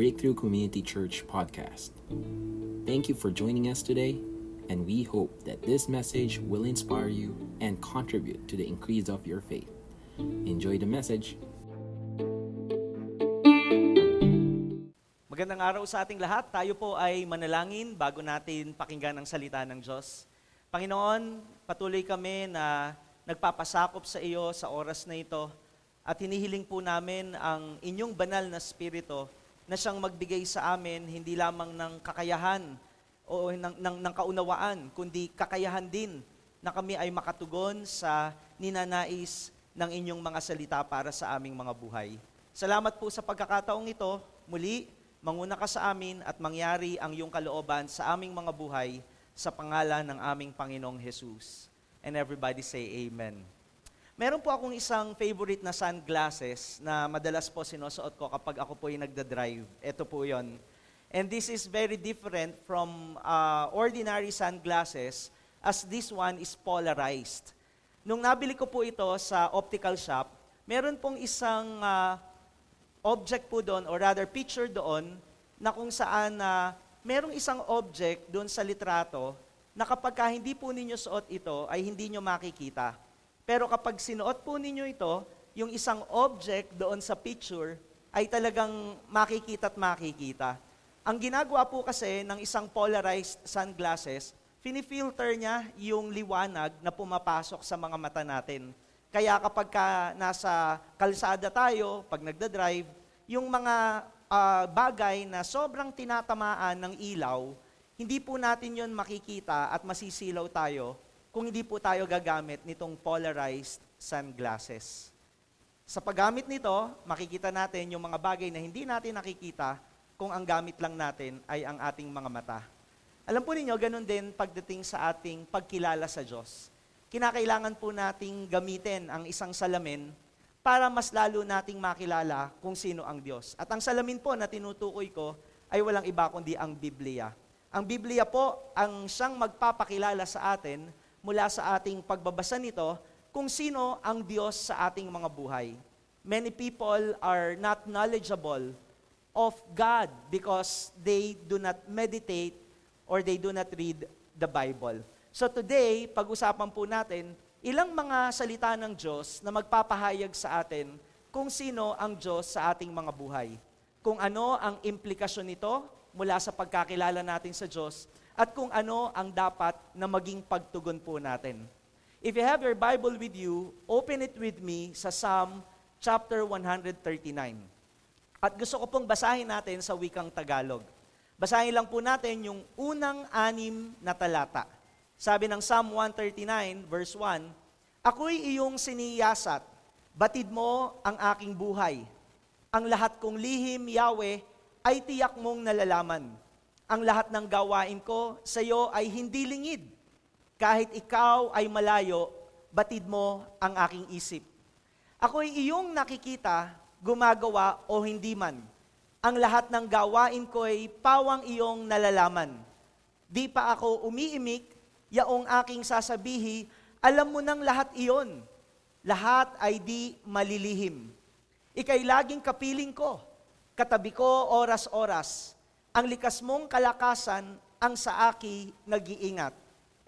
Breakthrough Community Church podcast. Thank you for joining us today, and we hope that this message will inspire you and contribute to the increase of your faith. Enjoy the message. Magandang araw sa ating lahat. Tayo po ay manalangin bago natin pakinggan ang salita ng Diyos. Panginoon, patuloy kami na nagpapasakop sa iyo sa oras na ito at hinihiling po namin ang inyong banal na spirito na siyang magbigay sa amin hindi lamang ng kakayahan o ng, ng, ng kaunawaan, kundi kakayahan din na kami ay makatugon sa ninanais ng inyong mga salita para sa aming mga buhay. Salamat po sa pagkakataong ito. Muli, manguna ka sa amin at mangyari ang iyong kalooban sa aming mga buhay sa pangalan ng aming Panginoong Jesus. And everybody say Amen. Meron po akong isang favorite na sunglasses na madalas po sinusuot ko kapag ako po ay nagda-drive. Ito po yon. And this is very different from uh, ordinary sunglasses as this one is polarized. Nung nabili ko po ito sa optical shop, meron pong isang uh, object po doon, or rather picture doon, na kung saan uh, merong isang object doon sa litrato na kapag ka hindi po ninyo suot ito, ay hindi nyo makikita. Pero kapag sinuot po ninyo ito, yung isang object doon sa picture ay talagang makikita at makikita. Ang ginagawa po kasi ng isang polarized sunglasses, finifilter niya yung liwanag na pumapasok sa mga mata natin. Kaya kapag ka nasa kalsada tayo, pag nagda-drive, yung mga uh, bagay na sobrang tinatamaan ng ilaw, hindi po natin yon makikita at masisilaw tayo kung hindi po tayo gagamit nitong polarized sunglasses. Sa paggamit nito, makikita natin yung mga bagay na hindi natin nakikita kung ang gamit lang natin ay ang ating mga mata. Alam po ninyo, ganun din pagdating sa ating pagkilala sa Diyos. Kinakailangan po nating gamitin ang isang salamin para mas lalo nating makilala kung sino ang Diyos. At ang salamin po na tinutukoy ko ay walang iba kundi ang Biblia. Ang Biblia po ang siyang magpapakilala sa atin mula sa ating pagbabasa nito kung sino ang Diyos sa ating mga buhay. Many people are not knowledgeable of God because they do not meditate or they do not read the Bible. So today, pag-usapan po natin ilang mga salita ng Diyos na magpapahayag sa atin kung sino ang Diyos sa ating mga buhay. Kung ano ang implikasyon nito mula sa pagkakilala natin sa Diyos at kung ano ang dapat na maging pagtugon po natin. If you have your Bible with you, open it with me sa Psalm chapter 139. At gusto ko pong basahin natin sa wikang Tagalog. Basahin lang po natin yung unang anim na talata. Sabi ng Psalm 139 verse 1, Ako'y iyong siniyasat, batid mo ang aking buhay. Ang lahat kong lihim, Yahweh, ay tiyak mong nalalaman ang lahat ng gawain ko sa iyo ay hindi lingid. Kahit ikaw ay malayo, batid mo ang aking isip. Ako'y iyong nakikita, gumagawa o hindi man. Ang lahat ng gawain ko ay pawang iyong nalalaman. Di pa ako umiimik, yaong aking sasabihi, alam mo nang lahat iyon. Lahat ay di malilihim. Ika'y laging kapiling ko, katabi ko oras-oras ang likas mong kalakasan ang sa aki nag-iingat.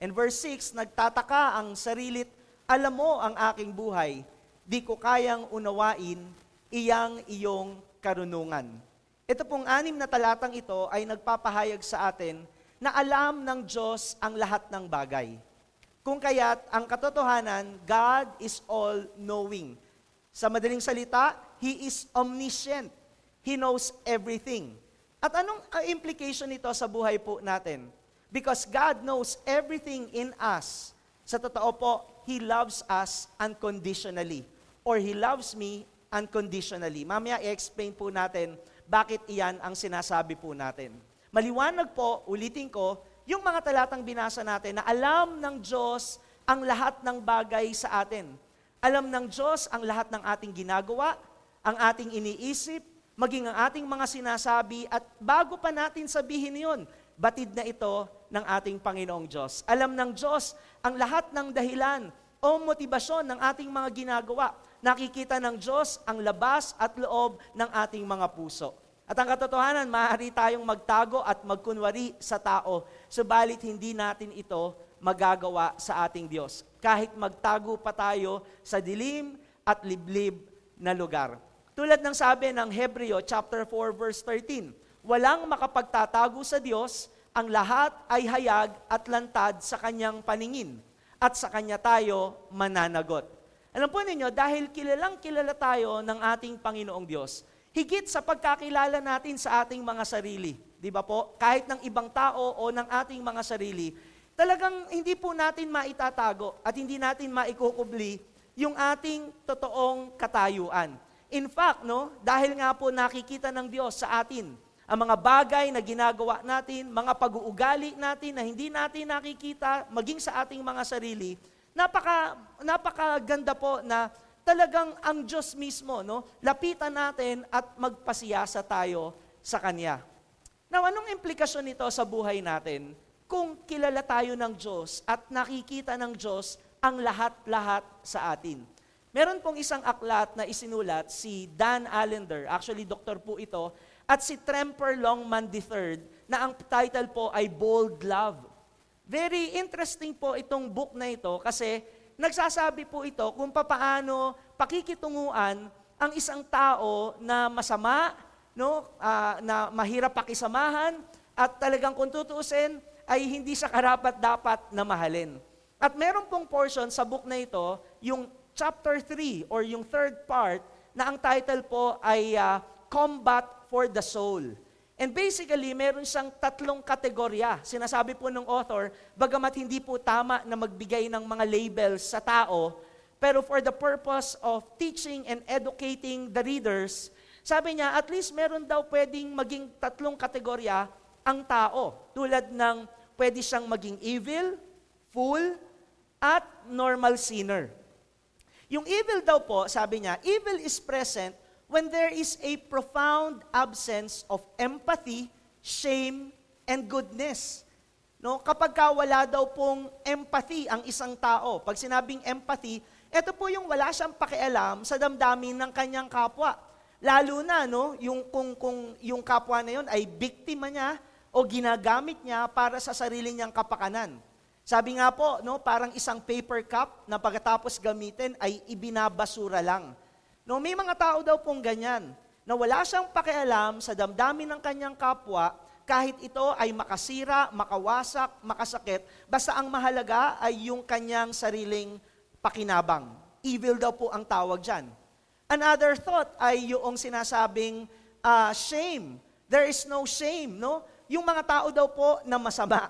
And verse 6, nagtataka ang sarilit, alam mo ang aking buhay, di ko kayang unawain iyang iyong karunungan. Ito pong anim na talatang ito ay nagpapahayag sa atin na alam ng Diyos ang lahat ng bagay. Kung kaya't ang katotohanan, God is all-knowing. Sa madaling salita, He is omniscient. He knows everything. At anong uh, implication nito sa buhay po natin? Because God knows everything in us. Sa totoo po, He loves us unconditionally. Or He loves me unconditionally. Mamaya i-explain po natin bakit iyan ang sinasabi po natin. Maliwanag po, ulitin ko, yung mga talatang binasa natin na alam ng Diyos ang lahat ng bagay sa atin. Alam ng Diyos ang lahat ng ating ginagawa, ang ating iniisip, maging ang ating mga sinasabi at bago pa natin sabihin yon, batid na ito ng ating Panginoong Diyos. Alam ng Diyos ang lahat ng dahilan o motibasyon ng ating mga ginagawa. Nakikita ng Diyos ang labas at loob ng ating mga puso. At ang katotohanan, maaari tayong magtago at magkunwari sa tao, subalit hindi natin ito magagawa sa ating Diyos. Kahit magtago pa tayo sa dilim at liblib na lugar. Tulad ng sabi ng Hebreo chapter 4 verse 13, walang makapagtatago sa Diyos, ang lahat ay hayag at lantad sa kanyang paningin at sa kanya tayo mananagot. Alam po ninyo, dahil kilalang kilala tayo ng ating Panginoong Diyos, higit sa pagkakilala natin sa ating mga sarili, di ba po? Kahit ng ibang tao o ng ating mga sarili, talagang hindi po natin maitatago at hindi natin maikukubli yung ating totoong katayuan. In fact, no, dahil nga po nakikita ng Diyos sa atin, ang mga bagay na ginagawa natin, mga pag-uugali natin na hindi natin nakikita, maging sa ating mga sarili, napaka, napakaganda po na talagang ang Diyos mismo, no, lapitan natin at magpasiyasa tayo sa Kanya. Now, anong implikasyon nito sa buhay natin kung kilala tayo ng Diyos at nakikita ng Diyos ang lahat-lahat sa atin? Meron pong isang aklat na isinulat si Dan Allender, actually doktor po ito, at si Tremper Longman III na ang title po ay Bold Love. Very interesting po itong book na ito kasi nagsasabi po ito kung papaano pakikitunguan ang isang tao na masama, no, uh, na mahirap pakisamahan at talagang kung tutuusin ay hindi sa karapat dapat na mahalin. At meron pong portion sa book na ito, yung chapter 3 or yung third part na ang title po ay uh, Combat for the soul. And basically, meron siyang tatlong kategorya. Sinasabi po ng author, bagamat hindi po tama na magbigay ng mga labels sa tao, pero for the purpose of teaching and educating the readers, sabi niya, at least meron daw pwedeng maging tatlong kategorya ang tao. Tulad ng pwede siyang maging evil, fool, at normal sinner. Yung evil daw po, sabi niya, evil is present when there is a profound absence of empathy, shame, and goodness. No, kapag ka wala daw pong empathy ang isang tao, pag sinabing empathy, ito po yung wala siyang pakialam sa damdamin ng kanyang kapwa. Lalo na no, yung kung kung yung kapwa na yon ay biktima niya o ginagamit niya para sa sarili niyang kapakanan. Sabi nga po, no, parang isang paper cup na pagkatapos gamitin ay ibinabasura lang. No, may mga tao daw pong ganyan, na wala siyang pakialam sa damdamin ng kanyang kapwa, kahit ito ay makasira, makawasak, makasakit, basta ang mahalaga ay yung kanyang sariling pakinabang. Evil daw po ang tawag dyan. Another thought ay yung sinasabing uh, shame. There is no shame, no? Yung mga tao daw po na masama,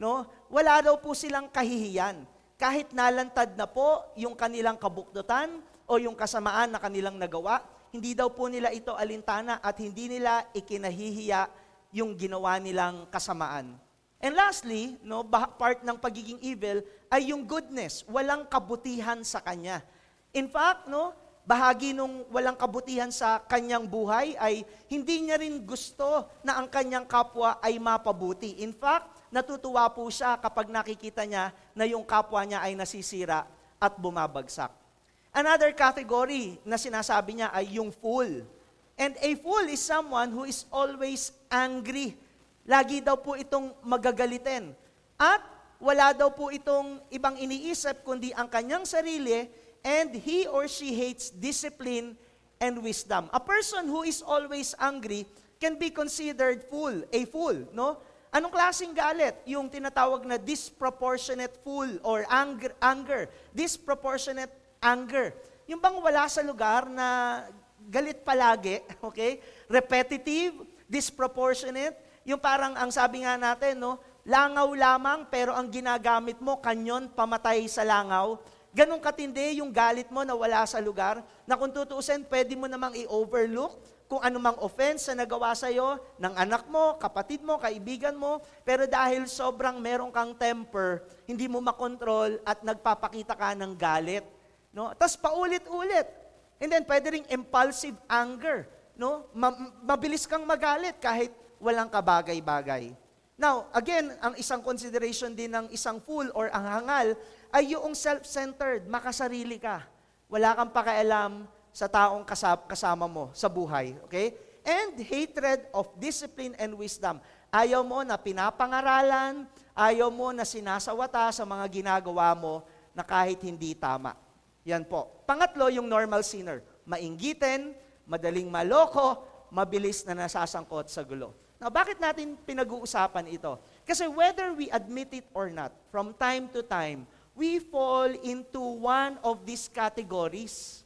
no? Wala daw po silang kahihiyan. Kahit nalantad na po yung kanilang kabukdutan, o yung kasamaan na kanilang nagawa, hindi daw po nila ito alintana at hindi nila ikinahihiya yung ginawa nilang kasamaan. And lastly, no, part ng pagiging evil ay yung goodness, walang kabutihan sa kanya. In fact, no, bahagi nung walang kabutihan sa kanyang buhay ay hindi niya rin gusto na ang kanyang kapwa ay mapabuti. In fact, natutuwa po siya kapag nakikita niya na yung kapwa niya ay nasisira at bumabagsak. Another category na sinasabi niya ay yung fool. And a fool is someone who is always angry. Lagi daw po itong magagalitin. At wala daw po itong ibang iniisip kundi ang kanyang sarili and he or she hates discipline and wisdom. A person who is always angry can be considered fool, a fool, no? Anong klaseng galit? Yung tinatawag na disproportionate fool or anger, anger. Disproportionate anger. Yung bang wala sa lugar na galit palagi, okay? Repetitive, disproportionate, yung parang ang sabi nga natin, no, langaw lamang pero ang ginagamit mo kanyon pamatay sa langaw. Ganong katindi yung galit mo na wala sa lugar, na kung tutuusin, pwede mo namang i-overlook kung anumang offense na nagawa sa iyo ng anak mo, kapatid mo, kaibigan mo, pero dahil sobrang meron kang temper, hindi mo makontrol at nagpapakita ka ng galit. No? Tapos paulit-ulit. And then pwede ring impulsive anger. No? Ma- mabilis kang magalit kahit walang kabagay-bagay. Now, again, ang isang consideration din ng isang fool or ang hangal ay yung self-centered, makasarili ka. Wala kang pakialam sa taong kasama mo sa buhay. Okay? and hatred of discipline and wisdom. Ayaw mo na pinapangaralan, ayaw mo na sinasawata sa mga ginagawa mo na kahit hindi tama. Yan po. Pangatlo, yung normal sinner. Mainggitin, madaling maloko, mabilis na nasasangkot sa gulo. Now, bakit natin pinag-uusapan ito? Kasi whether we admit it or not, from time to time, we fall into one of these categories.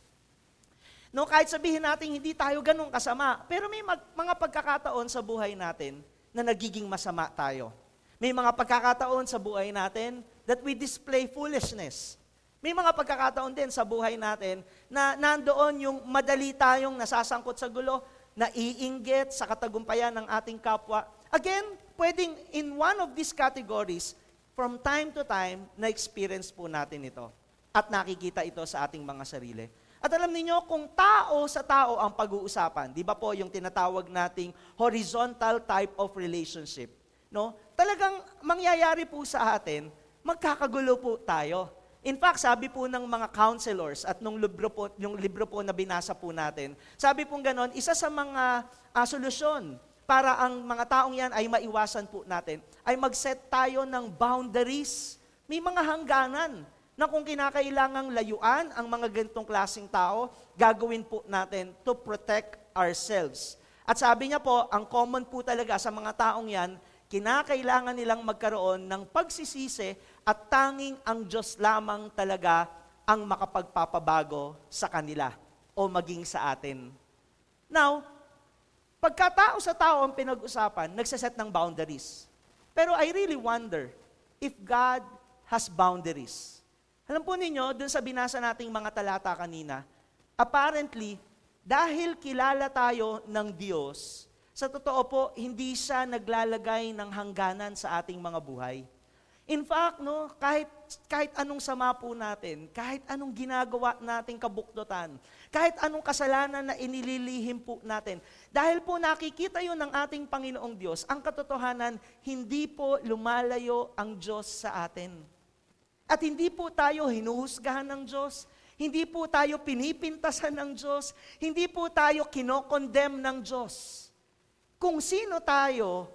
No, kahit sabihin natin hindi tayo ganun kasama, pero may mag, mga pagkakataon sa buhay natin na nagiging masama tayo. May mga pagkakataon sa buhay natin that we display foolishness. May mga pagkakataon din sa buhay natin na nandoon yung madali tayong nasasangkot sa gulo, naiinggit sa katagumpayan ng ating kapwa. Again, pwedeng in one of these categories, from time to time, na-experience po natin ito. At nakikita ito sa ating mga sarili. At alam niyo kung tao sa tao ang pag-uusapan, di ba po yung tinatawag nating horizontal type of relationship, no? Talagang mangyayari po sa atin, magkakagulo po tayo. In fact, sabi po ng mga counselors at nung libro po, yung libro po na binasa po natin, sabi po ganon, isa sa mga uh, solusyon para ang mga taong yan ay maiwasan po natin, ay mag-set tayo ng boundaries. May mga hangganan na kung kinakailangang layuan ang mga ganitong klasing tao, gagawin po natin to protect ourselves. At sabi niya po, ang common po talaga sa mga taong yan, kinakailangan nilang magkaroon ng pagsisisi at tanging ang Diyos lamang talaga ang makapagpapabago sa kanila o maging sa atin. Now, pagkatao sa tao ang pinag-usapan, nagsaset ng boundaries. Pero I really wonder if God has boundaries. Alam po ninyo, dun sa binasa nating mga talata kanina, apparently, dahil kilala tayo ng Diyos, sa totoo po, hindi siya naglalagay ng hangganan sa ating mga buhay. In fact, no, kahit, kahit anong sama po natin, kahit anong ginagawa nating kabukdotan, kahit anong kasalanan na inililihim po natin, dahil po nakikita yun ng ating Panginoong Diyos, ang katotohanan, hindi po lumalayo ang Diyos sa atin. At hindi po tayo hinuhusgahan ng Diyos. Hindi po tayo pinipintasan ng Diyos. Hindi po tayo kinokondem ng Diyos. Kung sino tayo,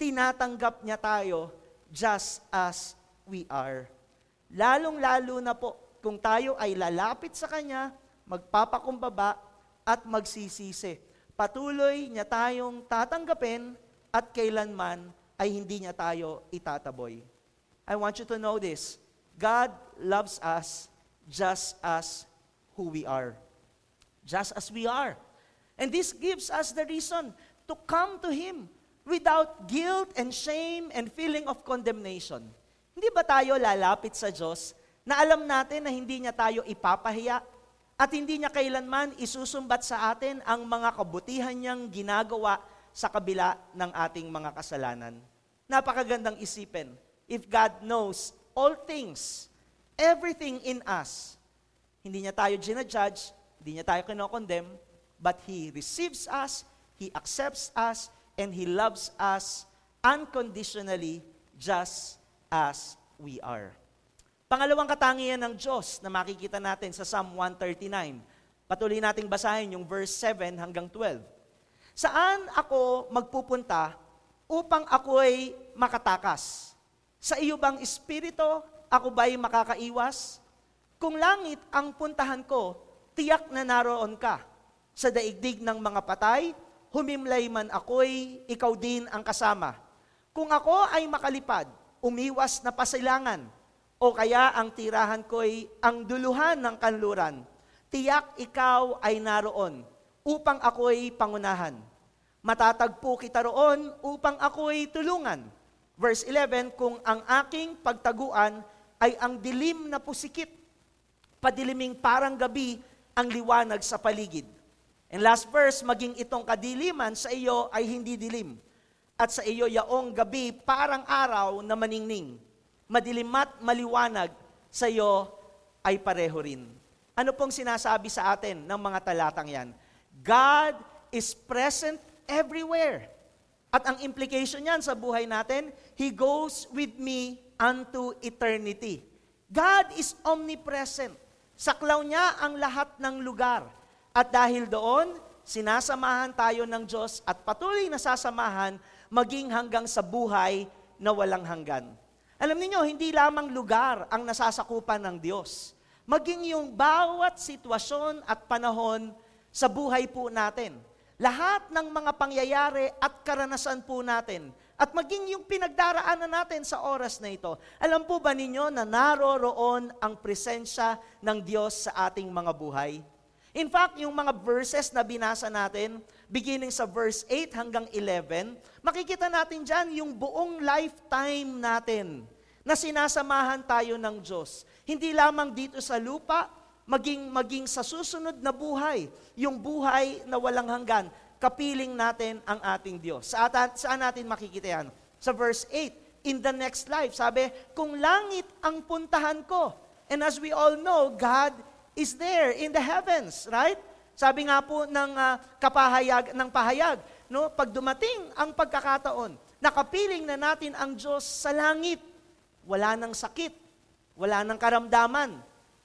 tinatanggap niya tayo just as we are. Lalong-lalo na po kung tayo ay lalapit sa Kanya, magpapakumbaba at magsisisi. Patuloy niya tayong tatanggapin at kailanman ay hindi niya tayo itataboy. I want you to know this. God loves us just as who we are. Just as we are. And this gives us the reason to come to Him without guilt and shame and feeling of condemnation. Hindi ba tayo lalapit sa Diyos na alam natin na hindi niya tayo ipapahiya at hindi niya kailanman isusumbat sa atin ang mga kabutihan niyang ginagawa sa kabila ng ating mga kasalanan. Napakagandang isipin. If God knows all things, everything in us. Hindi niya tayo ginajudge, hindi niya tayo kinokondemn, but He receives us, He accepts us, and He loves us unconditionally just as we are. Pangalawang katangian ng Diyos na makikita natin sa Psalm 139. Patuloy nating basahin yung verse 7 hanggang 12. Saan ako magpupunta upang ako'y makatakas? Sa iyo bang espiritu, ako ba'y makakaiwas? Kung langit ang puntahan ko, tiyak na naroon ka. Sa daigdig ng mga patay, humimlay man ako'y, ikaw din ang kasama. Kung ako ay makalipad, umiwas na pasilangan, o kaya ang tirahan ko'y ang duluhan ng kanluran, tiyak ikaw ay naroon, upang ako'y pangunahan. Matatagpo kita roon upang ako'y tulungan Verse 11, kung ang aking pagtaguan ay ang dilim na pusikit, padiliming parang gabi ang liwanag sa paligid. And last verse, maging itong kadiliman sa iyo ay hindi dilim. At sa iyo yaong gabi parang araw na maningning. Madilim at maliwanag sa iyo ay pareho rin. Ano pong sinasabi sa atin ng mga talatang yan? God is present everywhere. At ang implication niyan sa buhay natin, He goes with me unto eternity. God is omnipresent. Saklaw niya ang lahat ng lugar. At dahil doon, sinasamahan tayo ng Diyos at patuloy na sasamahan maging hanggang sa buhay na walang hanggan. Alam niyo hindi lamang lugar ang nasasakupan ng Diyos. Maging yung bawat sitwasyon at panahon sa buhay po natin. Lahat ng mga pangyayari at karanasan po natin at maging yung pinagdaraanan natin sa oras na ito. Alam po ba ninyo na naroroon ang presensya ng Diyos sa ating mga buhay? In fact, yung mga verses na binasa natin, beginning sa verse 8 hanggang 11, makikita natin dyan yung buong lifetime natin na sinasamahan tayo ng Diyos. Hindi lamang dito sa lupa, maging, maging sa susunod na buhay, yung buhay na walang hanggan, kapiling natin ang ating Diyos. Sa atan, saan natin makikita yan? Sa verse 8, in the next life, sabi, kung langit ang puntahan ko, and as we all know, God is there in the heavens, right? Sabi nga po ng uh, kapahayag ng pahayag, no, pag dumating ang pagkakataon, nakapiling na natin ang Diyos sa langit. Wala nang sakit, wala nang karamdaman,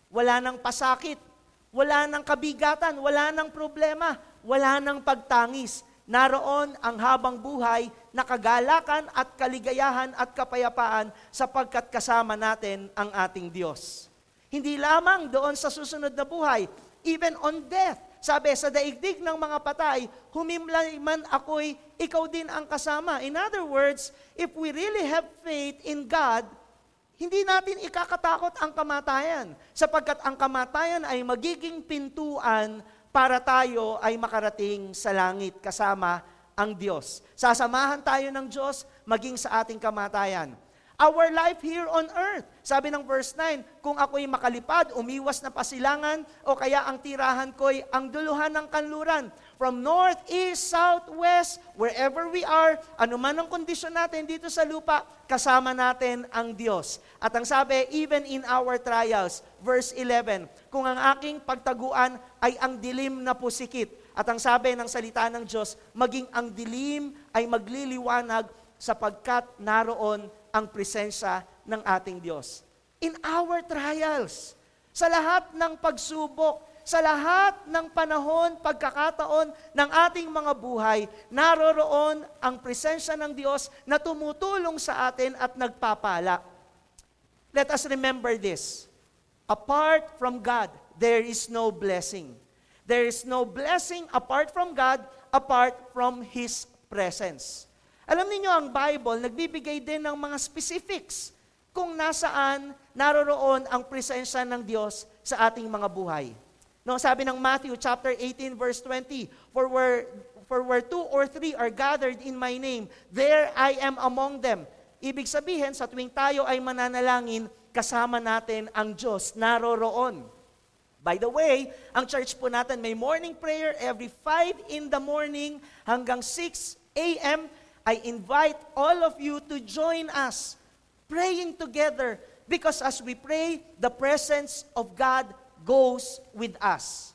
wala nang pasakit, wala nang kabigatan, wala nang problema, wala nang pagtangis. Naroon ang habang buhay na kagalakan at kaligayahan at kapayapaan sapagkat kasama natin ang ating Diyos. Hindi lamang doon sa susunod na buhay, even on death. Sabi, sa daigdig ng mga patay, humimlay man ako'y, ikaw din ang kasama. In other words, if we really have faith in God, hindi natin ikakatakot ang kamatayan, sapagkat ang kamatayan ay magiging pintuan para tayo ay makarating sa langit kasama ang Diyos. Sasamahan tayo ng Diyos maging sa ating kamatayan our life here on earth. Sabi ng verse 9, kung ako'y makalipad, umiwas na pasilangan, o kaya ang tirahan ko'y ang duluhan ng kanluran. From north, east, south, west, wherever we are, anuman ang kondisyon natin dito sa lupa, kasama natin ang Diyos. At ang sabi, even in our trials, verse 11, kung ang aking pagtaguan ay ang dilim na pusikit, at ang sabi ng salita ng Diyos, maging ang dilim ay magliliwanag sapagkat naroon ang presensya ng ating Diyos. In our trials, sa lahat ng pagsubok, sa lahat ng panahon, pagkakataon ng ating mga buhay, naroroon ang presensya ng Diyos na tumutulong sa atin at nagpapala. Let us remember this. Apart from God, there is no blessing. There is no blessing apart from God, apart from His presence. Alam niyo ang Bible, nagbibigay din ng mga specifics kung nasaan naroroon ang presensya ng Diyos sa ating mga buhay. No, sabi ng Matthew chapter 18 verse 20, for where for where two or three are gathered in my name, there I am among them. Ibig sabihin, sa tuwing tayo ay mananalangin, kasama natin ang Diyos, naroroon. By the way, ang church po natin may morning prayer every 5 in the morning hanggang 6 a.m. I invite all of you to join us praying together because as we pray, the presence of God goes with us.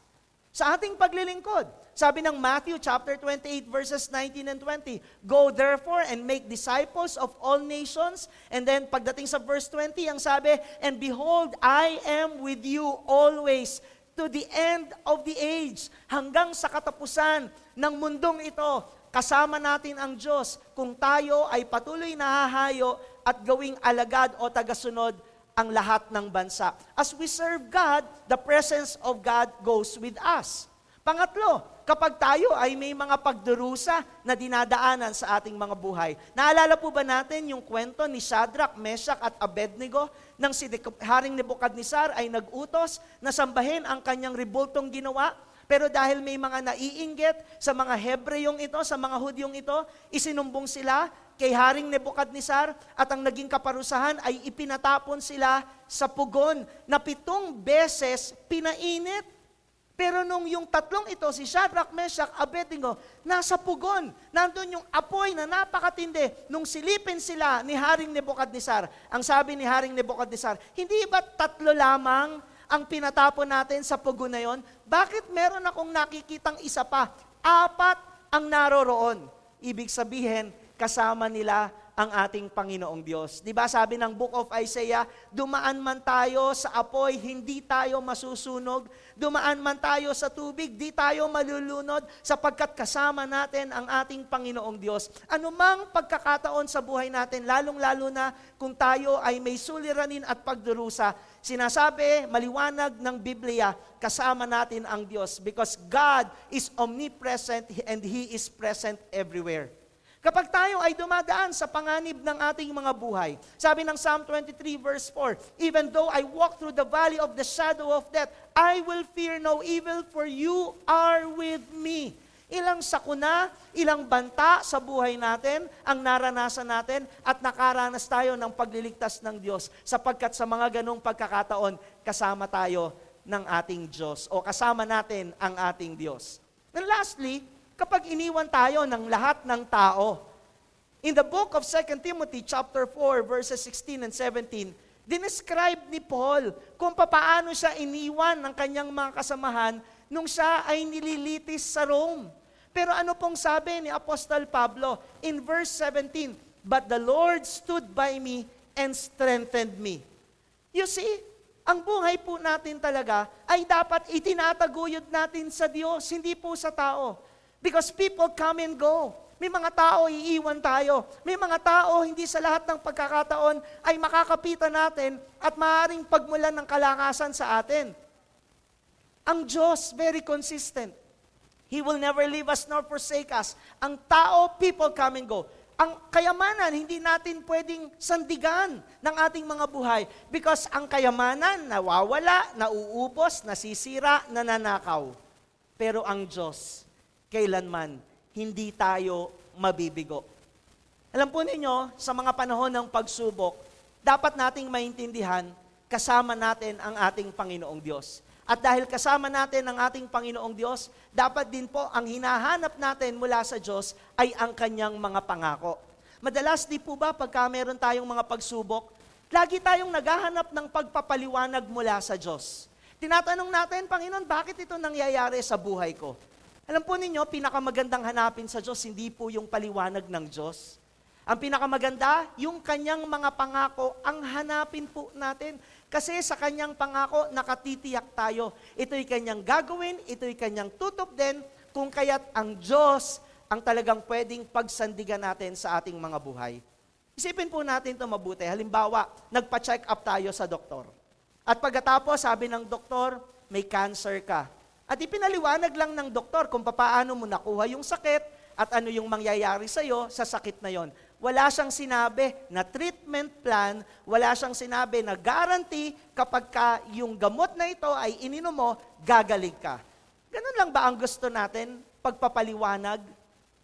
Sa ating paglilingkod, sabi ng Matthew chapter 28 verses 19 and 20, Go therefore and make disciples of all nations. And then pagdating sa verse 20, ang sabi, And behold, I am with you always to the end of the age. Hanggang sa katapusan ng mundong ito, kasama natin ang Diyos kung tayo ay patuloy na hahayo at gawing alagad o tagasunod ang lahat ng bansa. As we serve God, the presence of God goes with us. Pangatlo, kapag tayo ay may mga pagdurusa na dinadaanan sa ating mga buhay. Naalala po ba natin yung kwento ni Shadrach, Meshach at Abednego nang si Haring Nebuchadnezzar ay nag-utos na sambahin ang kanyang ribultong ginawa pero dahil may mga naiinggit sa mga Hebreyong ito, sa mga Hudyong ito, isinumbong sila kay Haring Nebukadnesar at ang naging kaparusahan ay ipinatapon sila sa pugon na pitong beses pinainit. Pero nung yung tatlong ito, si Shadrach, Meshach, Abednego, nasa pugon. Nandun yung apoy na napakatindi. Nung silipin sila ni Haring Nebukadnesar, ang sabi ni Haring Nebukadnesar, hindi ba tatlo lamang ang pinatapon natin sa pugo na yon, bakit meron akong nakikitang isa pa? Apat ang naroroon. Ibig sabihin, kasama nila ang ating Panginoong Diyos. Di ba sabi ng Book of Isaiah, dumaan man tayo sa apoy, hindi tayo masusunog. Dumaan man tayo sa tubig, di tayo malulunod sapagkat kasama natin ang ating Panginoong Diyos. Anumang pagkakataon sa buhay natin, lalong-lalo na kung tayo ay may suliranin at pagdurusa, sinasabi, maliwanag ng Biblia, kasama natin ang Diyos because God is omnipresent and He is present everywhere. Kapag tayo ay dumadaan sa panganib ng ating mga buhay, sabi ng Psalm 23 verse 4, Even though I walk through the valley of the shadow of death, I will fear no evil for you are with me. Ilang sakuna, ilang banta sa buhay natin ang naranasan natin at nakaranas tayo ng pagliligtas ng Diyos sapagkat sa mga ganong pagkakataon, kasama tayo ng ating Diyos o kasama natin ang ating Diyos. And lastly, kapag iniwan tayo ng lahat ng tao. In the book of 2 Timothy chapter 4 verses 16 and 17, dinescribe ni Paul kung papaano siya iniwan ng kanyang mga kasamahan nung siya ay nililitis sa Rome. Pero ano pong sabi ni Apostol Pablo in verse 17, But the Lord stood by me and strengthened me. You see, ang buhay po natin talaga ay dapat itinataguyod natin sa Diyos, hindi po sa tao. Because people come and go. May mga tao iiwan tayo. May mga tao hindi sa lahat ng pagkakataon ay makakapitan natin at maaaring pagmulan ng kalakasan sa atin. Ang Diyos, very consistent. He will never leave us nor forsake us. Ang tao, people come and go. Ang kayamanan, hindi natin pwedeng sandigan ng ating mga buhay because ang kayamanan nawawala, nauubos, nasisira, nananakaw. Pero ang Diyos, kailanman hindi tayo mabibigo. Alam po ninyo, sa mga panahon ng pagsubok, dapat nating maintindihan, kasama natin ang ating Panginoong Diyos. At dahil kasama natin ang ating Panginoong Diyos, dapat din po ang hinahanap natin mula sa Diyos ay ang kanyang mga pangako. Madalas di po ba pagka meron tayong mga pagsubok, lagi tayong naghahanap ng pagpapaliwanag mula sa Diyos. Tinatanong natin, Panginoon, bakit ito nangyayari sa buhay ko? Alam po ninyo, pinakamagandang hanapin sa Diyos, hindi po yung paliwanag ng Diyos. Ang pinakamaganda, yung kanyang mga pangako, ang hanapin po natin. Kasi sa kanyang pangako, nakatitiyak tayo. Ito'y kanyang gagawin, ito'y kanyang tutup din, kung kaya't ang Diyos ang talagang pwedeng pagsandigan natin sa ating mga buhay. Isipin po natin ito mabuti. Halimbawa, nagpa-check up tayo sa doktor. At pagkatapos, sabi ng doktor, may cancer ka. At ipinaliwanag lang ng doktor kung paano mo nakuha yung sakit at ano yung mangyayari sa iyo sa sakit na yon. Wala siyang sinabi na treatment plan, wala siyang sinabi na guarantee kapag ka yung gamot na ito ay ininom mo, gagaling ka. Ganun lang ba ang gusto natin, pagpapaliwanag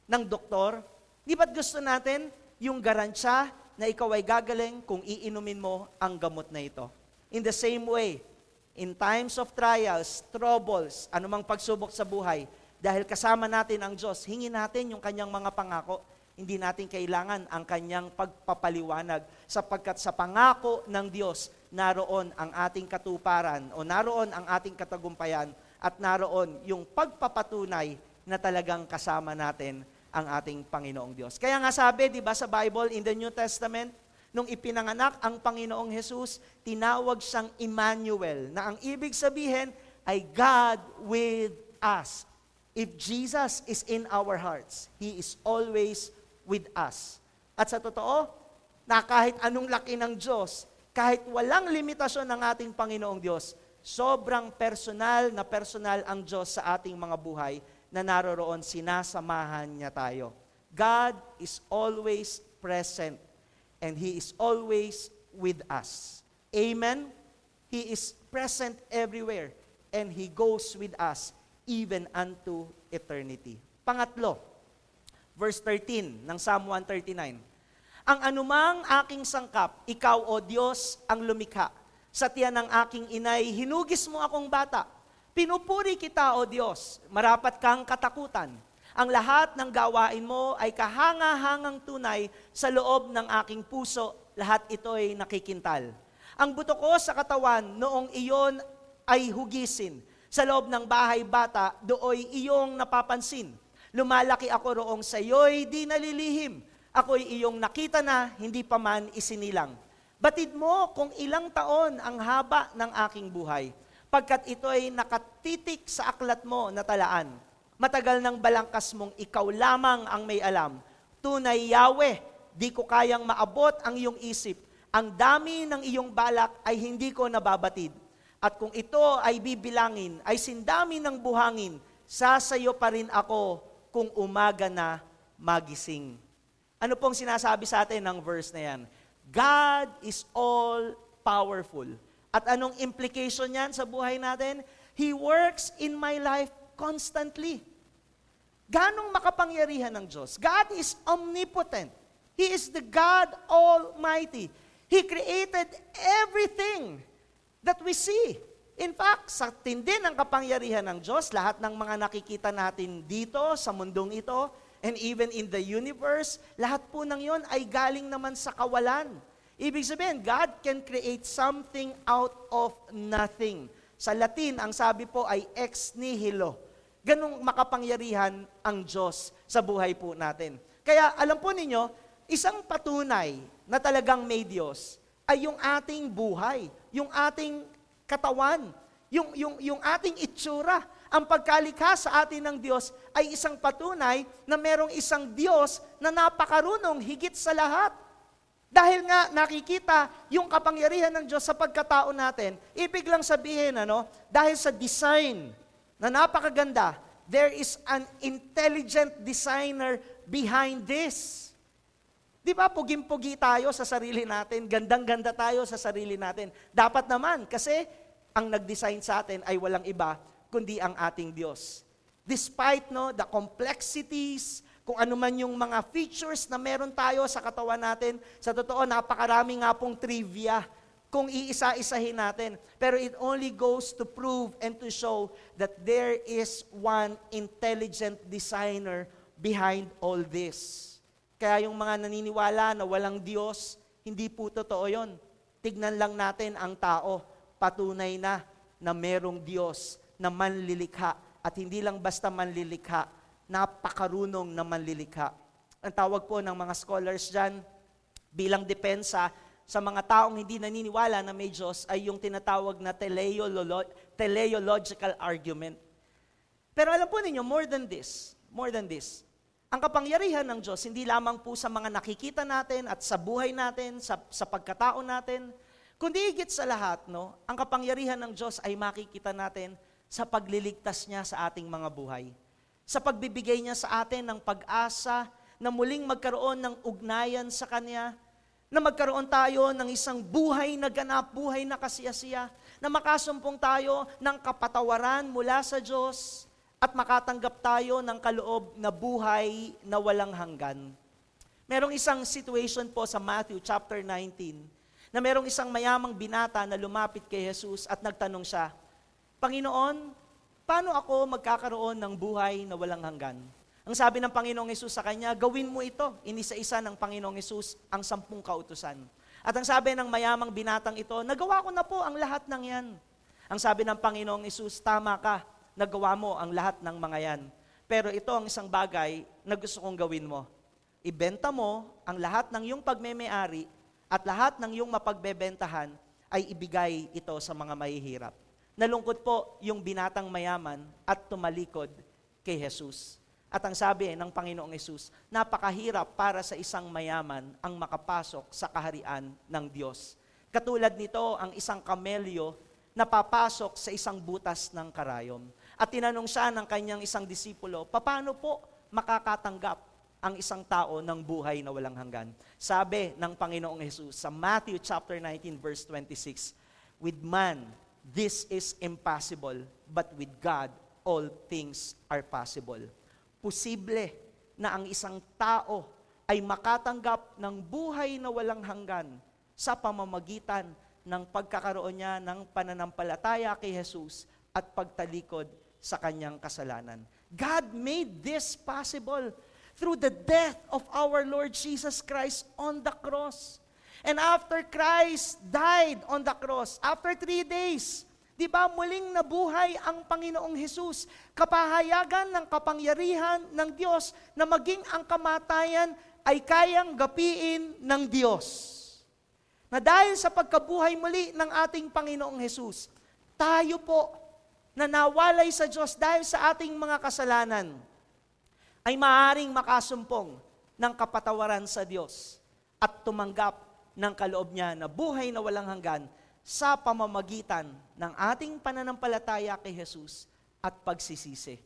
ng doktor? Di ba't gusto natin yung garansya na ikaw ay gagaling kung iinumin mo ang gamot na ito? In the same way, in times of trials, troubles, anumang pagsubok sa buhay, dahil kasama natin ang Diyos, hingin natin yung kanyang mga pangako. Hindi natin kailangan ang kanyang pagpapaliwanag sapagkat sa pangako ng Diyos, naroon ang ating katuparan o naroon ang ating katagumpayan at naroon yung pagpapatunay na talagang kasama natin ang ating Panginoong Diyos. Kaya nga sabi, di ba sa Bible, in the New Testament, nung ipinanganak ang Panginoong Jesus, tinawag siyang Emmanuel, na ang ibig sabihin ay God with us. If Jesus is in our hearts, He is always with us. At sa totoo, na kahit anong laki ng Diyos, kahit walang limitasyon ng ating Panginoong Diyos, sobrang personal na personal ang Diyos sa ating mga buhay na naroroon, sinasamahan niya tayo. God is always present and He is always with us. Amen? He is present everywhere and He goes with us even unto eternity. Pangatlo, verse 13 ng Psalm 139. Ang anumang aking sangkap, ikaw o Diyos ang lumikha. Sa tiyan ng aking inay, hinugis mo akong bata. Pinupuri kita o Diyos, marapat kang katakutan ang lahat ng gawain mo ay kahanga-hangang tunay sa loob ng aking puso. Lahat ito ay nakikintal. Ang buto ko sa katawan noong iyon ay hugisin. Sa loob ng bahay bata, dooy iyong napapansin. Lumalaki ako roong sa iyo'y di nalilihim. Ako'y iyong nakita na, hindi pa man isinilang. Batid mo kung ilang taon ang haba ng aking buhay, pagkat ito ay nakatitik sa aklat mo na talaan. Matagal ng balangkas mong ikaw lamang ang may alam. Tunay Yahweh, di ko kayang maabot ang iyong isip. Ang dami ng iyong balak ay hindi ko nababatid. At kung ito ay bibilangin, ay sindami ng buhangin, sasayo pa rin ako kung umaga na magising. Ano pong sinasabi sa atin ng verse na yan? God is all powerful. At anong implication niyan sa buhay natin? He works in my life constantly. Ganong makapangyarihan ng Diyos? God is omnipotent. He is the God Almighty. He created everything that we see. In fact, sa tindi ng kapangyarihan ng Diyos, lahat ng mga nakikita natin dito sa mundong ito, and even in the universe, lahat po ng yon ay galing naman sa kawalan. Ibig sabihin, God can create something out of nothing. Sa Latin, ang sabi po ay ex nihilo. Ganong makapangyarihan ang Diyos sa buhay po natin. Kaya alam po ninyo, isang patunay na talagang may Diyos ay yung ating buhay, yung ating katawan, yung, yung, yung ating itsura ang pagkalikha sa atin ng Diyos ay isang patunay na merong isang Diyos na napakarunong higit sa lahat. Dahil nga nakikita yung kapangyarihan ng Diyos sa pagkatao natin, ibig lang sabihin, ano, dahil sa design na napakaganda, there is an intelligent designer behind this. Di ba, pugim-pugi tayo sa sarili natin, gandang-ganda tayo sa sarili natin. Dapat naman, kasi ang nag-design sa atin ay walang iba, kundi ang ating Diyos. Despite no, the complexities, kung ano man yung mga features na meron tayo sa katawan natin, sa totoo, napakarami nga pong trivia kung iisa-isahin natin. Pero it only goes to prove and to show that there is one intelligent designer behind all this. Kaya yung mga naniniwala na walang Diyos, hindi po totoo yon. Tignan lang natin ang tao, patunay na na merong Diyos na manlilikha at hindi lang basta manlilikha, napakarunong na manlilikha. Ang tawag po ng mga scholars dyan, bilang depensa sa mga taong hindi naniniwala na may Diyos ay yung tinatawag na teleolo- teleological argument. Pero alam po ninyo, more than this, more than this, ang kapangyarihan ng Diyos, hindi lamang po sa mga nakikita natin at sa buhay natin, sa, sa pagkatao natin, kundi higit sa lahat, no, ang kapangyarihan ng Diyos ay makikita natin sa pagliligtas niya sa ating mga buhay. Sa pagbibigay niya sa atin ng pag-asa na muling magkaroon ng ugnayan sa Kanya, na magkaroon tayo ng isang buhay na ganap, buhay na kasiyasiya, na makasumpong tayo ng kapatawaran mula sa Diyos at makatanggap tayo ng kaloob na buhay na walang hanggan. Merong isang situation po sa Matthew chapter 19 na merong isang mayamang binata na lumapit kay Jesus at nagtanong siya, Panginoon, paano ako magkakaroon ng buhay na walang hanggan? Ang sabi ng Panginoong Yesus sa kanya, gawin mo ito. Inisa-isa ng Panginoong Yesus ang sampung kautusan. At ang sabi ng mayamang binatang ito, nagawa ko na po ang lahat ng yan. Ang sabi ng Panginoong Yesus, tama ka, nagawa mo ang lahat ng mga yan. Pero ito ang isang bagay na gusto kong gawin mo. Ibenta mo ang lahat ng iyong pagmemeari at lahat ng iyong mapagbebentahan ay ibigay ito sa mga mahihirap. Nalungkot po yung binatang mayaman at tumalikod kay Jesus. At ang sabi ng Panginoong Yesus, napakahirap para sa isang mayaman ang makapasok sa kaharian ng Diyos. Katulad nito ang isang kamelyo na papasok sa isang butas ng karayom. At tinanong siya ng kanyang isang disipulo, paano po makakatanggap ang isang tao ng buhay na walang hanggan? Sabi ng Panginoong Yesus sa Matthew chapter 19 verse 26, With man this is impossible, but with God, all things are possible. Posible na ang isang tao ay makatanggap ng buhay na walang hanggan sa pamamagitan ng pagkakaroon niya ng pananampalataya kay Jesus at pagtalikod sa kanyang kasalanan. God made this possible through the death of our Lord Jesus Christ on the cross. And after Christ died on the cross, after three days, di ba muling nabuhay ang Panginoong Hesus, kapahayagan ng kapangyarihan ng Diyos na maging ang kamatayan ay kayang gapiin ng Diyos. Na dahil sa pagkabuhay muli ng ating Panginoong Hesus, tayo po na nawalay sa Diyos dahil sa ating mga kasalanan, ay maaring makasumpong ng kapatawaran sa Diyos at tumanggap ng kaloob niya na buhay na walang hanggan sa pamamagitan ng ating pananampalataya kay Jesus at pagsisisi.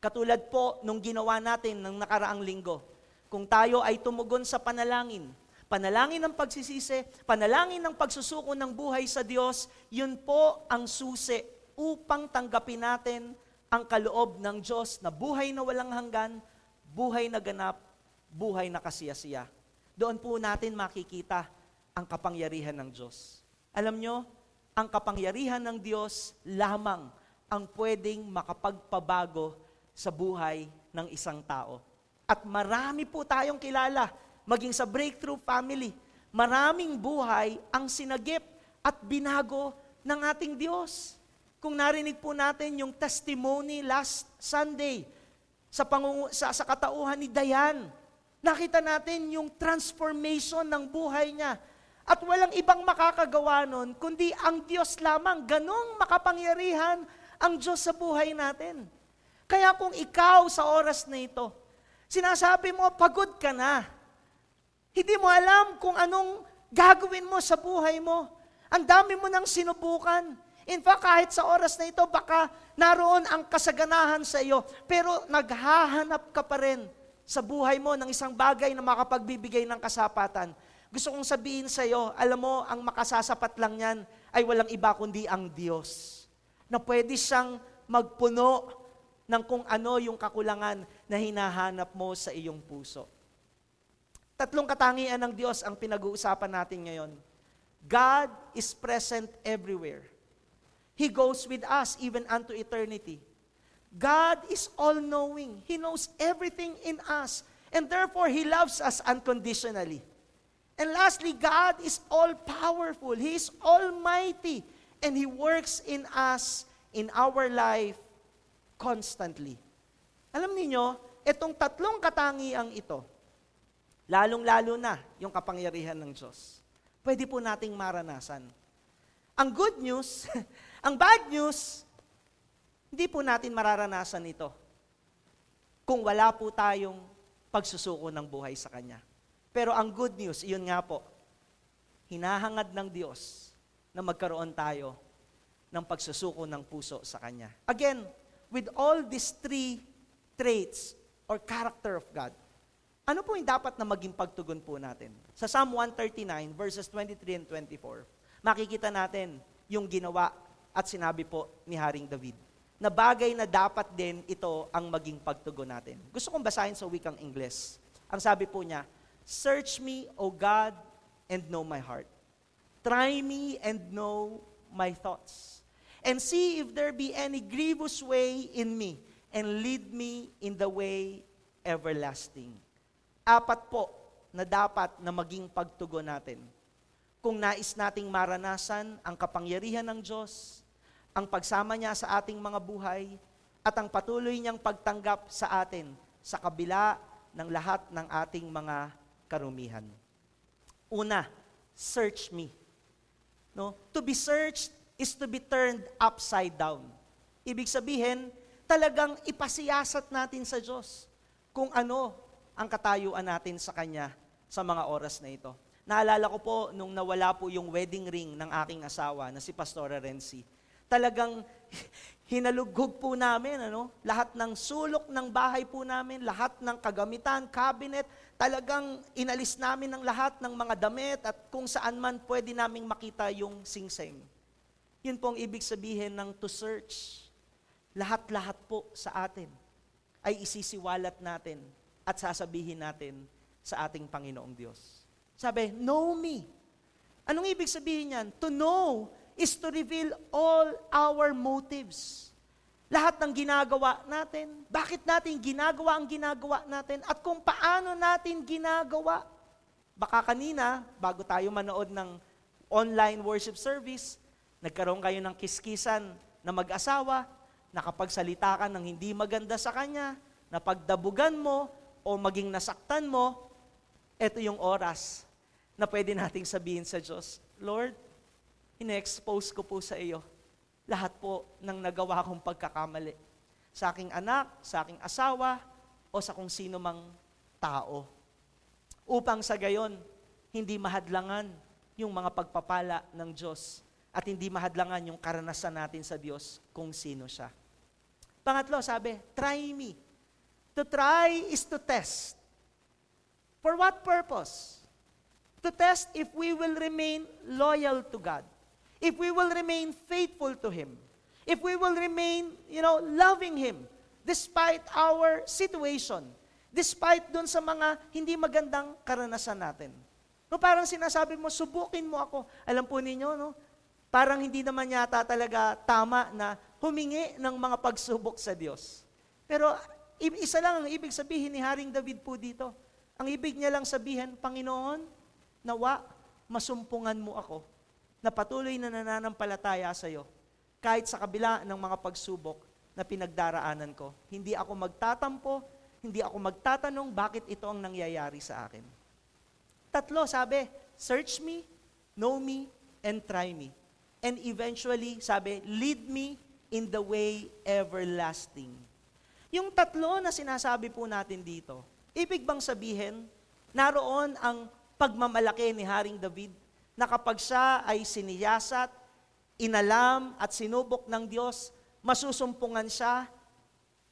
Katulad po nung ginawa natin ng nakaraang linggo, kung tayo ay tumugon sa panalangin, panalangin ng pagsisisi, panalangin ng pagsusuko ng buhay sa Diyos, yun po ang susi upang tanggapin natin ang kaloob ng Diyos na buhay na walang hanggan, buhay na ganap, buhay na kasiyasiya. Doon po natin makikita ang kapangyarihan ng Diyos. Alam nyo, ang kapangyarihan ng Diyos lamang ang pwedeng makapagpabago sa buhay ng isang tao. At marami po tayong kilala, maging sa Breakthrough Family, maraming buhay ang sinagip at binago ng ating Diyos. Kung narinig po natin yung testimony last Sunday sa, pangungu- sa, sa katauhan ni Dayan, nakita natin yung transformation ng buhay niya at walang ibang makakagawa nun, kundi ang Diyos lamang. Ganong makapangyarihan ang Diyos sa buhay natin. Kaya kung ikaw sa oras na ito, sinasabi mo, pagod ka na. Hindi mo alam kung anong gagawin mo sa buhay mo. Ang dami mo nang sinubukan. In fact, kahit sa oras na ito, baka naroon ang kasaganahan sa iyo, pero naghahanap ka pa rin sa buhay mo ng isang bagay na makapagbibigay ng kasapatan. Gusto kong sabihin sa iyo, alam mo, ang makasasapat lang yan ay walang iba kundi ang Diyos. Na pwede siyang magpuno ng kung ano yung kakulangan na hinahanap mo sa iyong puso. Tatlong katangian ng Diyos ang pinag-uusapan natin ngayon. God is present everywhere. He goes with us even unto eternity. God is all-knowing. He knows everything in us. And therefore, He loves us unconditionally. And lastly, God is all-powerful. He is almighty. And He works in us, in our life, constantly. Alam niyo, itong tatlong katangiang ito, lalong-lalo na yung kapangyarihan ng Diyos, pwede po nating maranasan. Ang good news, ang bad news, hindi po natin mararanasan ito kung wala po tayong pagsusuko ng buhay sa Kanya. Pero ang good news, iyon nga po, hinahangad ng Diyos na magkaroon tayo ng pagsusuko ng puso sa Kanya. Again, with all these three traits or character of God, ano po yung dapat na maging pagtugon po natin? Sa Psalm 139, verses 23 and 24, makikita natin yung ginawa at sinabi po ni Haring David na bagay na dapat din ito ang maging pagtugon natin. Gusto kong basahin sa wikang Ingles. Ang sabi po niya, Search me, O God, and know my heart. Try me and know my thoughts. And see if there be any grievous way in me, and lead me in the way everlasting. Apat po na dapat na maging pagtugon natin. Kung nais nating maranasan ang kapangyarihan ng Diyos, ang pagsama niya sa ating mga buhay, at ang patuloy niyang pagtanggap sa atin sa kabila ng lahat ng ating mga karumihan. Una, search me. No? To be searched is to be turned upside down. Ibig sabihin, talagang ipasiyasat natin sa Diyos kung ano ang katayuan natin sa Kanya sa mga oras na ito. Naalala ko po nung nawala po yung wedding ring ng aking asawa na si Pastora Renzi. Talagang hinalugog po namin, ano? Lahat ng sulok ng bahay po namin, lahat ng kagamitan, cabinet, talagang inalis namin ng lahat ng mga damit at kung saan man pwede naming makita yung singseng. Yun po ang ibig sabihin ng to search. Lahat-lahat po sa atin ay isisiwalat natin at sasabihin natin sa ating Panginoong Diyos. Sabi, know me. Anong ibig sabihin niyan? To know is to reveal all our motives. Lahat ng ginagawa natin, bakit natin ginagawa ang ginagawa natin, at kung paano natin ginagawa. Baka kanina, bago tayo manood ng online worship service, nagkaroon kayo ng kiskisan na mag-asawa, nakapagsalita ka ng hindi maganda sa kanya, napagdabugan mo, o maging nasaktan mo, ito yung oras na pwede nating sabihin sa Diyos, Lord, ine-expose ko po sa iyo lahat po ng nagawa kong pagkakamali. Sa aking anak, sa aking asawa, o sa kung sino mang tao. Upang sa gayon, hindi mahadlangan yung mga pagpapala ng Diyos at hindi mahadlangan yung karanasan natin sa Diyos kung sino siya. Pangatlo, sabi, try me. To try is to test. For what purpose? To test if we will remain loyal to God. If we will remain faithful to Him. If we will remain, you know, loving Him despite our situation. Despite dun sa mga hindi magandang karanasan natin. No, parang sinasabi mo, subukin mo ako. Alam po ninyo, no? Parang hindi naman yata talaga tama na humingi ng mga pagsubok sa Diyos. Pero isa lang ang ibig sabihin ni Haring David po dito. Ang ibig niya lang sabihin, Panginoon, nawa, masumpungan mo ako na patuloy na nananampalataya sa iyo kahit sa kabila ng mga pagsubok na pinagdaraanan ko. Hindi ako magtatampo, hindi ako magtatanong bakit ito ang nangyayari sa akin. Tatlo, sabi, search me, know me, and try me. And eventually, sabi, lead me in the way everlasting. Yung tatlo na sinasabi po natin dito, ibig bang sabihin, naroon ang pagmamalaki ni Haring David na kapag siya ay siniyasat, inalam at sinubok ng Diyos, masusumpungan siya,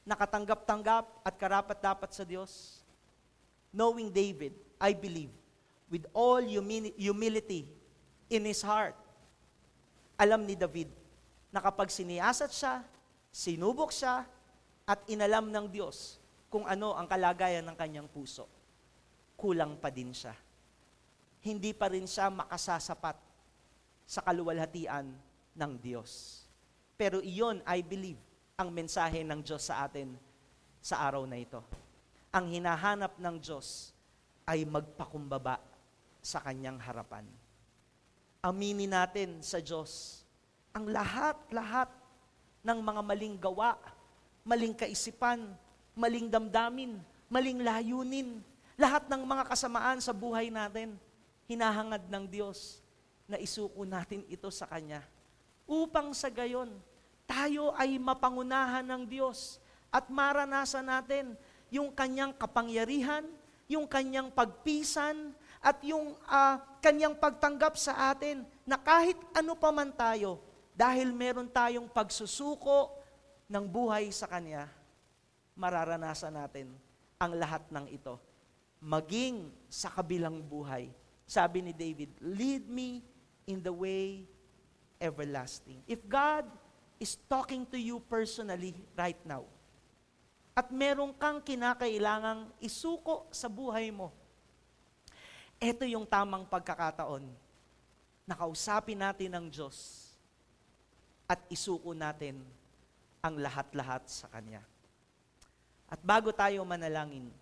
nakatanggap-tanggap at karapat-dapat sa Diyos? Knowing David, I believe, with all humility in his heart. Alam ni David na kapag siniyasat siya, sinubok siya, at inalam ng Diyos kung ano ang kalagayan ng kanyang puso, kulang pa din siya. Hindi pa rin siya makasasapat sa kaluwalhatian ng Diyos. Pero iyon, I believe, ang mensahe ng Diyos sa atin sa araw na ito. Ang hinahanap ng Diyos ay magpakumbaba sa kanyang harapan. Aminin natin sa Diyos ang lahat-lahat ng mga maling gawa, maling kaisipan, maling damdamin, maling layunin, lahat ng mga kasamaan sa buhay natin, hinahangad ng Diyos na isuko natin ito sa Kanya. Upang sa gayon, tayo ay mapangunahan ng Diyos at maranasan natin yung Kanyang kapangyarihan, yung Kanyang pagpisan, at yung uh, kanyang pagtanggap sa atin na kahit ano pa man tayo, dahil meron tayong pagsusuko ng buhay sa Kanya, mararanasan natin ang lahat ng ito. Maging sa kabilang buhay. Sabi ni David, lead me in the way everlasting. If God is talking to you personally right now, at meron kang kinakailangang isuko sa buhay mo, ito yung tamang pagkakataon na kausapin natin ng Diyos at isuko natin ang lahat-lahat sa Kanya. At bago tayo manalangin,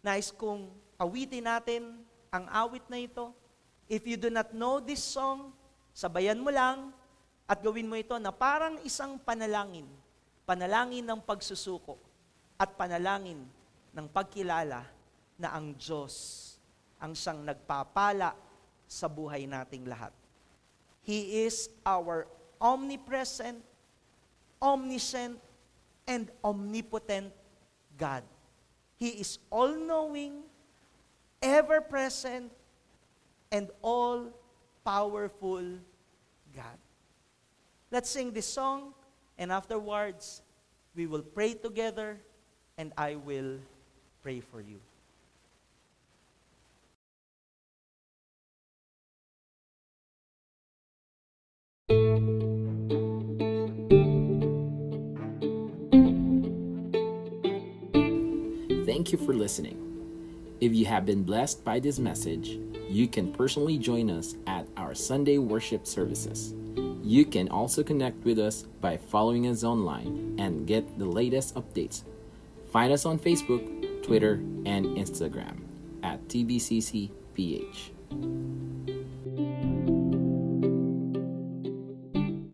nais kong awitin natin ang awit na ito. If you do not know this song, sabayan mo lang at gawin mo ito na parang isang panalangin. Panalangin ng pagsusuko at panalangin ng pagkilala na ang Diyos ang siyang nagpapala sa buhay nating lahat. He is our omnipresent, omniscient, and omnipotent God. He is all-knowing, ever-present, and all-powerful God. Let's sing this song, and afterwards, we will pray together, and I will pray for you. Thank you for listening. If you have been blessed by this message, you can personally join us at our Sunday worship services. You can also connect with us by following us online and get the latest updates. Find us on Facebook, Twitter, and Instagram at TBCCPH.